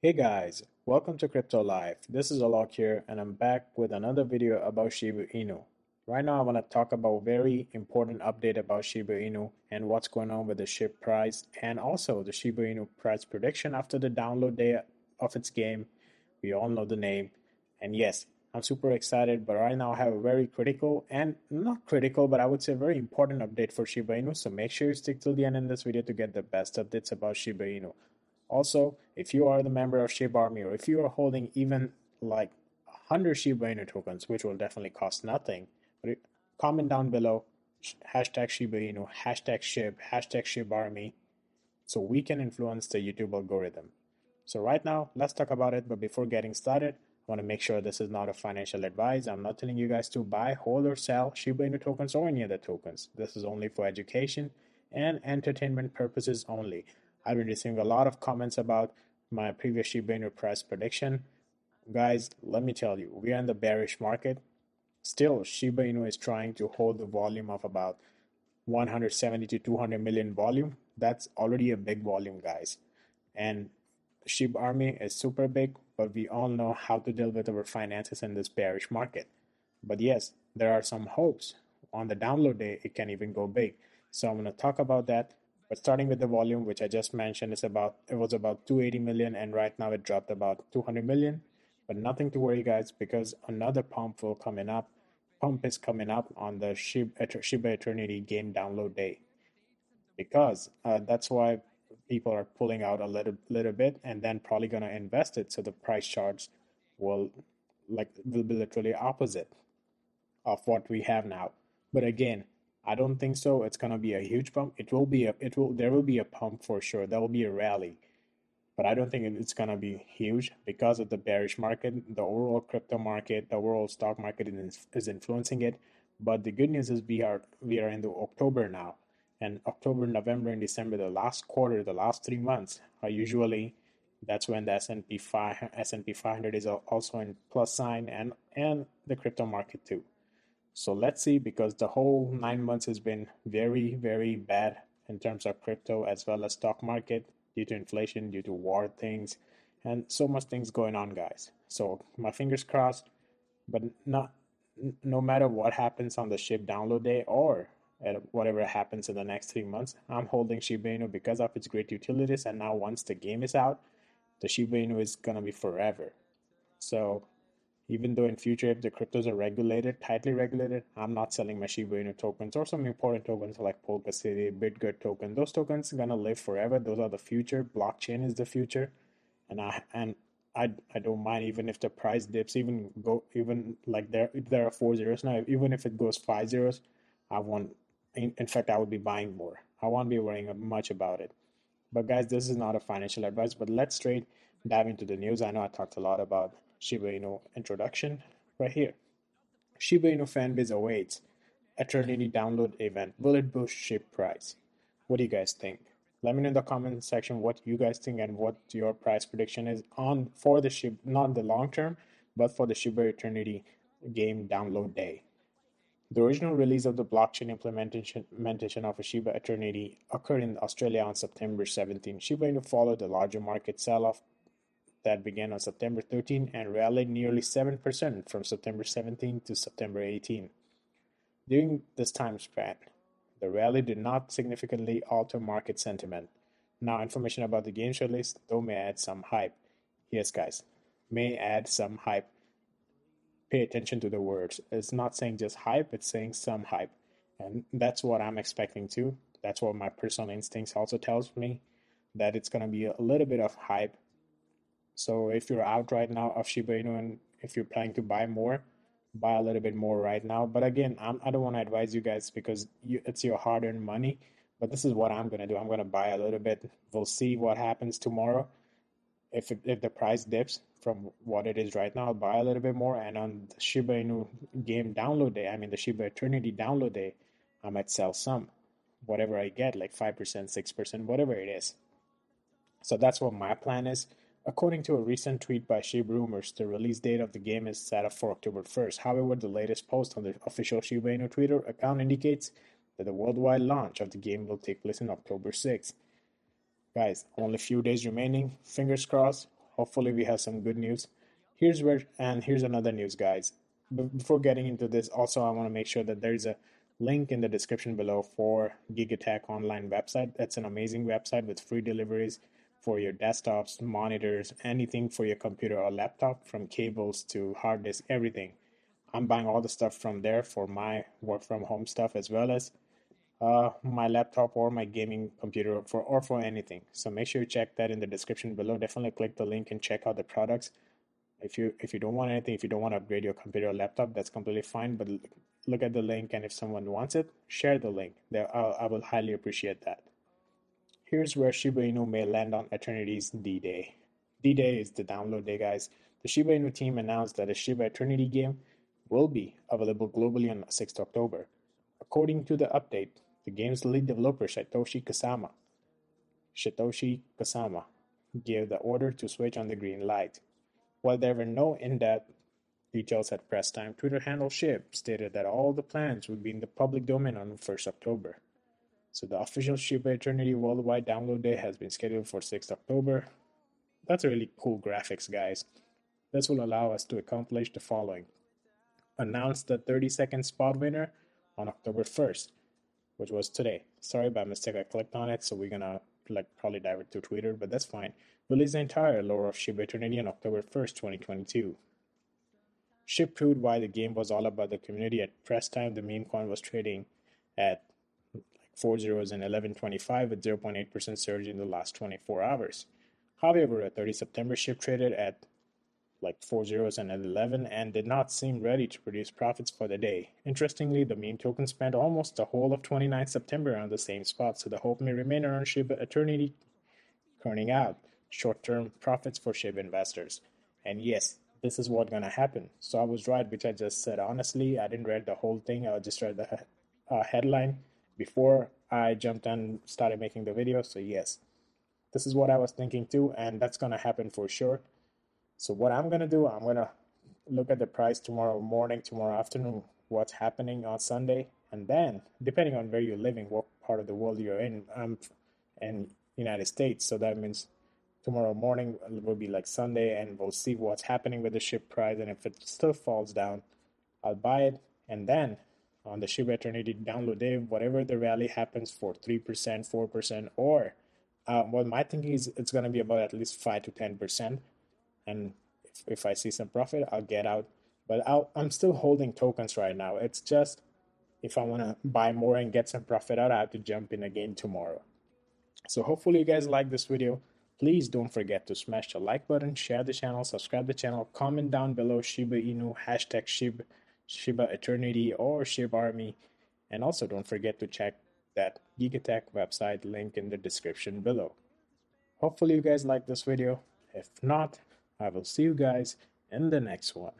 Hey guys, welcome to Crypto Life. This is Alok here, and I'm back with another video about Shiba Inu. Right now, I want to talk about very important update about Shiba Inu and what's going on with the SHIB price, and also the Shiba Inu price prediction after the download day of its game. We all know the name, and yes, I'm super excited. But right now, I have a very critical and not critical, but I would say very important update for Shiba Inu. So make sure you stick till the end in this video to get the best updates about Shiba Inu. Also, if you are the member of Shiba Army or if you are holding even like 100 Shiba Inu tokens, which will definitely cost nothing, but comment down below hashtag Shiba Inu, hashtag SHIB, hashtag Shiba Army, so we can influence the YouTube algorithm. So right now, let's talk about it. But before getting started, I want to make sure this is not a financial advice. I'm not telling you guys to buy, hold, or sell Shiba Inu tokens or any other tokens. This is only for education and entertainment purposes only. I've been receiving a lot of comments about my previous Shiba Inu price prediction. Guys, let me tell you, we are in the bearish market. Still, Shiba Inu is trying to hold the volume of about 170 to 200 million volume. That's already a big volume, guys. And Shiba Army is super big, but we all know how to deal with our finances in this bearish market. But yes, there are some hopes. On the download day, it can even go big. So I'm going to talk about that but starting with the volume, which I just mentioned, is about it was about 280 million, and right now it dropped about 200 million. But nothing to worry, guys, because another pump will coming up. Pump is coming up on the Shiba, Eternity game download day, because uh, that's why people are pulling out a little little bit and then probably gonna invest it. So the price charts will like will be literally opposite of what we have now. But again, I don't think so. It's gonna be a huge pump. It will be a it will there will be a pump for sure. There will be a rally, but I don't think it's gonna be huge because of the bearish market. The overall crypto market, the overall stock market is is influencing it. But the good news is we are we are into October now, and October, November, and December, the last quarter, the last three months are usually that's when the S&P 5 S&P 500 is also in plus sign and and the crypto market too. So let's see, because the whole nine months has been very, very bad in terms of crypto as well as stock market due to inflation, due to war things, and so much things going on, guys. So my fingers crossed, but not no matter what happens on the SHIB download day or whatever happens in the next three months, I'm holding Shiba Inu because of its great utilities. And now once the game is out, the Shiba Inu is gonna be forever. So even though in future, if the cryptos are regulated, tightly regulated, I'm not selling my Shiba Inu tokens or some important tokens like Polka City, BitGet token. Those tokens are gonna live forever. Those are the future. Blockchain is the future, and I and I I don't mind even if the price dips, even go even like there there are four zeros now. Even if it goes five zeros, I want. In, in fact, I would be buying more. I won't be worrying much about it. But guys, this is not a financial advice. But let's straight dive into the news. I know I talked a lot about Shiba Inu introduction right here. Shiba Inu fanbase awaits Eternity download event. Will it boost SHIB price? What do you guys think? Let me know in the comment section what you guys think and what your price prediction is on for the SHIB, not the long term, but for the Shiba Eternity game download day. The original release of the blockchain implementation of a Shiba Eternity occurred in Australia on September 17. Shiba Inu followed the larger market sell-off that began on September 13 and rallied nearly 7% from September 17 to September 18. During this time span, the rally did not significantly alter market sentiment. Now, information about the game show list, though, may add some hype. Yes, guys, may add some hype. Pay attention to the words. It's not saying just hype, it's saying some hype. And that's what I'm expecting too. That's what my personal instincts also tells me that it's going to be a little bit of hype so if you're out right now of Shiba Inu and if you're planning to buy more, buy a little bit more right now. But again, I'm, I do not want to advise you guys because you, it's your hard-earned money. But this is what I'm gonna do. I'm gonna buy a little bit. We'll see what happens tomorrow. If if the price dips from what it is right now, I'll buy a little bit more. And on the Shiba Inu game download day, I mean the Shiba Eternity download day, I might sell some, whatever I get, like five percent, six percent, whatever it is. So that's what my plan is. According to a recent tweet by Shiba Rumors, the release date of the game is set up for October 1st. However, the latest post on the official Shiba Inu Twitter account indicates that the worldwide launch of the game will take place on October 6th. Guys, only a few days remaining. Fingers crossed. Hopefully, we have some good news. Here's where, and here's another news, guys. before getting into this, also, I want to make sure that there's a link in the description below for GigaTech online website. That's an amazing website with free deliveries for your desktops, monitors, anything for your computer or laptop, from cables to hard disk, everything. I'm buying all the stuff from there for my work from home stuff as well as uh, my laptop or my gaming computer for or for anything. So make sure you check that in the description below. Definitely click the link and check out the products. If you if you don't want anything, if you don't want to upgrade your computer or laptop, that's completely fine. But look at the link, and if someone wants it, share the link. I will highly appreciate that. Here's where Shiba Inu may land on Eternity's D-Day. D-Day is the download day, guys. The Shiba Inu team announced that a Shiba Eternity game will be available globally on 6th October. According to the update, the game's lead developer Shytoshi Kusama Shytoshi Kusama gave the order to switch on the green light. While there were no in-depth details at press time, Twitter handle Shib stated that all the plans would be in the public domain on 1st October. So the official Shiba Eternity Worldwide Download Day has been scheduled for 6th October. That's really cool graphics, guys. This will allow us to accomplish the following. Announce the 30 second spot winner on October 1st, which was today. Sorry by mistake, I clicked on it, so we're gonna like probably divert to Twitter, but that's fine. Release the entire lore of Shiba Eternity on October 1st, 2022. SHIB proved why the game was all about the community. At press time, the meme coin was trading at four and 11.25 with 0.8% surge in the last 24 hours. However, at 30 September, Shib traded at like four and an 11 and did not seem ready to produce profits for the day. Interestingly, the meme token spent almost the whole of 29 September on the same spot, so the hope may remain around Shiba Eternity turning out short-term profits for Shiba investors. And yes, this is what's gonna happen. So I was right, which I just said. Honestly, I didn't read the whole thing. I just read the uh, headline before I jumped and started making the video. So yes, this is what I was thinking too, and that's gonna happen for sure. So what I'm gonna do, I'm gonna look at the price tomorrow morning, tomorrow afternoon, what's happening on Sunday, and then depending on where you're living, what part of the world you're in, I'm in United States, so that means tomorrow morning will be like Sunday, and we'll see what's happening with the SHIB price, and if it still falls down, I'll buy it, and then on the Shiba Eternity download day, whatever the rally happens for three percent, four percent, or uh, well, my thinking is it's going to be about at least five to ten percent and if, if I see some profit, I'll get out. But I'll, I'm still holding tokens right now. It's just if I want to buy more and get some profit out, I have to jump in again tomorrow. So hopefully you guys like this video. Please don't forget to smash the like button, share the channel, subscribe the channel, comment down below Shiba Inu, hashtag Shiba, Shiba Eternity or Shib Army. And also don't forget to check that GigaTech website link in the description below. Hopefully you guys like this video. If not, I will see you guys in the next one.